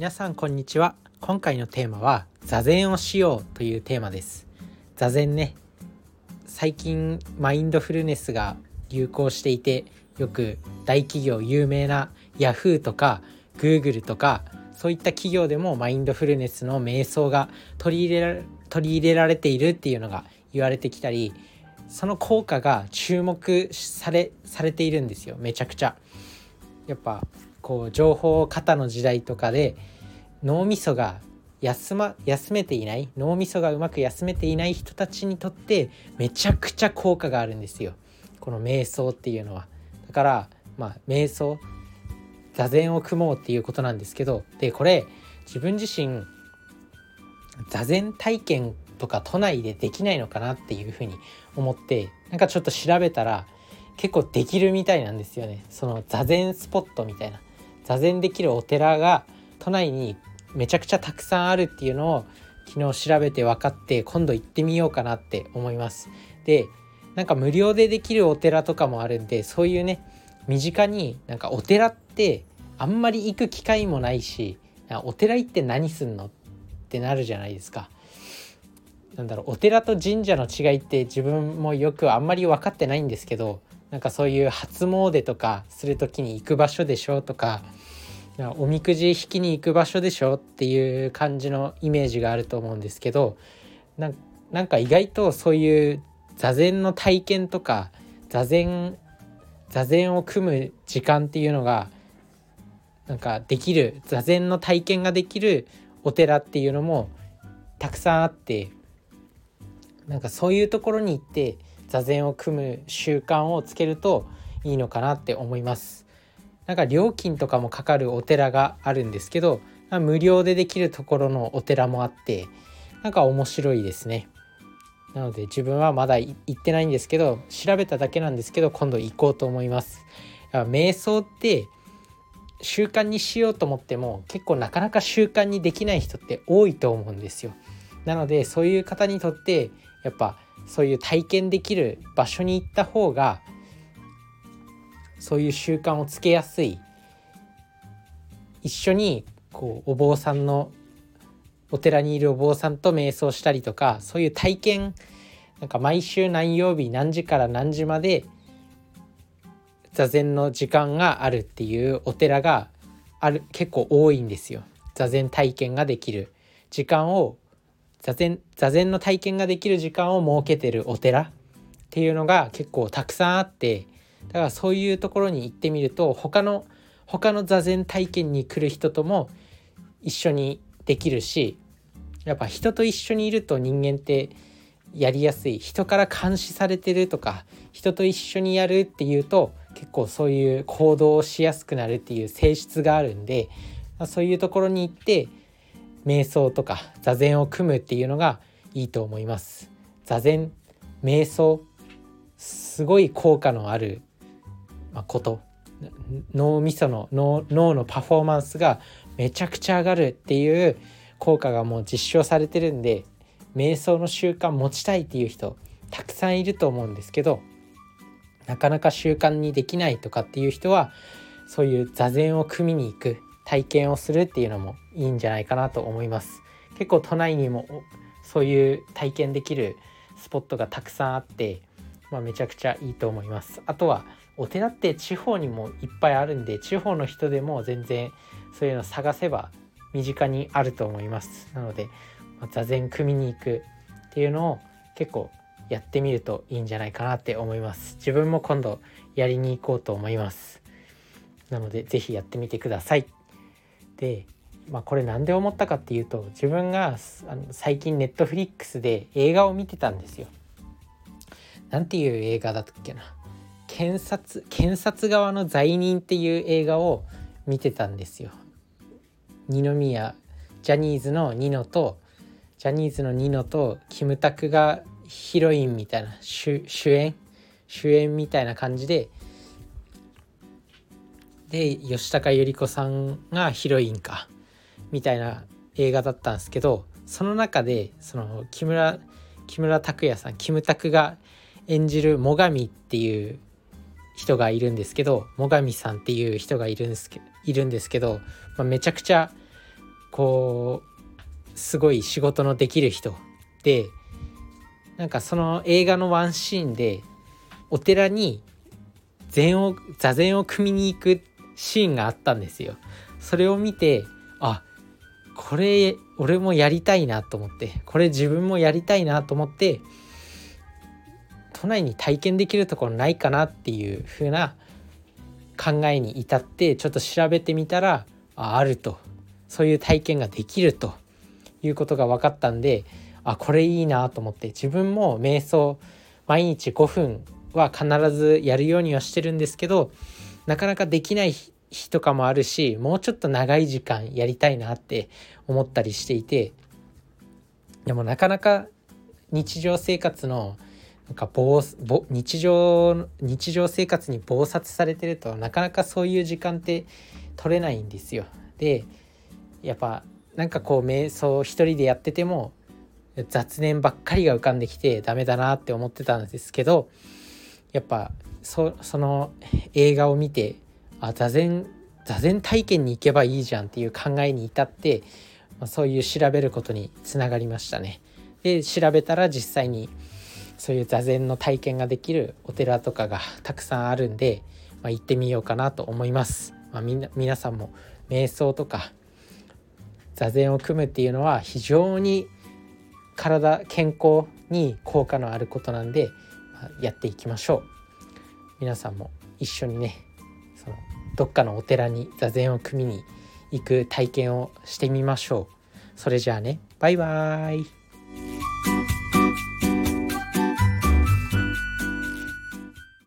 皆さんこんにちは。今回のテーマは座禅をしようというテーマです。座禅ね最近マインドフルネスが流行していてよく大企業有名な Yahoo とか Google とかそういった企業でもマインドフルネスの瞑想が取り入れられ取り入れられているっていうのが言われてきたりその効果が注目されされているんですよ。めちゃくちゃ。やっぱこう情報過多の時代とかで脳みそが休ま休めていない脳みそがうまく休めていない人たちにとってめちゃくちゃ効果があるんですよ。この瞑想っていうのは。だからまあ瞑想座禅を組もうっていうことなんですけどでこれ自分自身座禅体験とか都内でできないのかなっていうふうに思ってなんかちょっと調べたら結構できるみたいなんですよね。その座禅スポットみたいな。座禅できるお寺が都内にめちゃくちゃたくさんあるっていうのを昨日調べて分かって今度行ってみようかなって思います。でなんか無料でできるお寺とかもあるんでそういうね身近になんかお寺ってあんまり行く機会もないしお寺行って何すんのってなるじゃないですか。なんだろうお寺と神社の違いって自分もよくあんまり分かってないんですけどなんかそういう初詣とかする時に行く場所でしょとかおみくじ引きに行く場所でしょっていう感じのイメージがあると思うんですけどなんか意外とそういう座禅の体験とか座禅座禅を組む時間っていうのがなんかできる座禅の体験ができるお寺っていうのもたくさんあってなんかそういうところに行って座禅を組む習慣をつけるといいのかなって思います。なんか料金とかもかかるお寺があるんですけど無料でできるところのお寺もあってなんか面白いですね。なので自分はまだ行ってないんですけど調べただけなんですけど今度行こうと思います。瞑想って習慣にしようと思っても結構なかなか習慣にできない人って多いと思うんですよ。なのでそういう方にとってやっぱそういう体験できる場所に行った方がそういう習慣をつけやすい一緒にこうお坊さんのお寺にいるお坊さんと瞑想したりとかそういう体験なんか毎週何曜日何時から何時まで座禅の時間があるっていうお寺がある結構多いんですよ。座禅体験ができる時間を座禅座禅の体験ができる時間を設けてるお寺っていうのが結構たくさんあってだからそういうところに行ってみると他の他の座禅体験に来る人とも一緒にできるしやっぱ人と一緒にいると人間ってやりやすい人から監視されてるとか人と一緒にやるっていうと結構そういう行動をしやすくなるっていう性質があるんで、まあ、そういうところに行って瞑想とか座禅を組むっていうのがいいと思います。座禅瞑想すごい効果のあるまあこと。脳みその脳脳のパフォーマンスがめちゃくちゃ上がるっていう効果がもう実証されてるんで瞑想の習慣持ちたいっていう人たくさんいると思うんですけどなかなか習慣にできないとかっていう人はそういう座禅を組みに行く体験をするっていうのもいいんじゃないかなと思います。結構都内にもそういう体験できるスポットがたくさんあって、まあ、めちゃくちゃいいと思います。あとはお寺って地方にもいっぱいあるんで地方の人でも全然そういうの探せば身近にあると思います。なので、まあ、座禅組みに行くっていうのを結構やってみるといいんじゃないかなって思います。自分も今度やりに行こうと思います。なので是非やってみてください。で、まあ、これ何で思ったかっていうと自分があの最近ネットフリックスで映画を見てたんですよ。なんていう映画だったっけな検察検察側の罪人っていう映画を見てたんですよ。二宮ジャニーズのニノとジャニーズのニノとキムタクがヒロインみたいな主演？主演みたいな感じでで吉高由里子さんがヒロインかみたいな映画だったんですけどその中でその木村木村拓哉さんキムタクが演じる最上っていう人がいるんですけど最上さんっていう人がいるんですけいるんですけど、まあ、めちゃくちゃこうすごい仕事のできる人でなんかその映画のワンシーンでお寺に禅を座禅を組みに行くシーンがあったんですよ。それを見てあこれ俺もやりたいなと思ってこれ自分もやりたいなと思って都内に体験できるところないかなっていう風な考えに至ってちょっと調べてみたらああると。そういう体験ができると。いうことが分かったんであこれいいなと思って。自分も瞑想毎日5分は必ずやるようにはしてるんですけどなかなかできない日とかもあるしもうちょっと長い時間やりたいなって思ったりしていてでもなかなか日常生活のなんかぼ日常日常生活に忙殺されてるとなかなかそういう時間って取れないんですよ。でやっぱなんかこう瞑想一人でやってても雑念ばっかりが浮かんできてダメだなって思ってたんですけどやっぱそその映画を見てあ座禅座禅体験に行けばいいじゃんっていう考えに至って、まあ、そういう調べることにつながりましたね。で調べたら実際にそういう座禅の体験ができるお寺とかがたくさんあるんで、まあ、行ってみようかなと思います。まあ、みんな皆さんも瞑想とか座禅を組むっていうのは非常に体健康に効果のあることなんで、まあ、やっていきましょう。皆さんも一緒にねそのどっかのお寺に座禅を組みに行く体験をしてみましょう。それじゃあねバイバーイ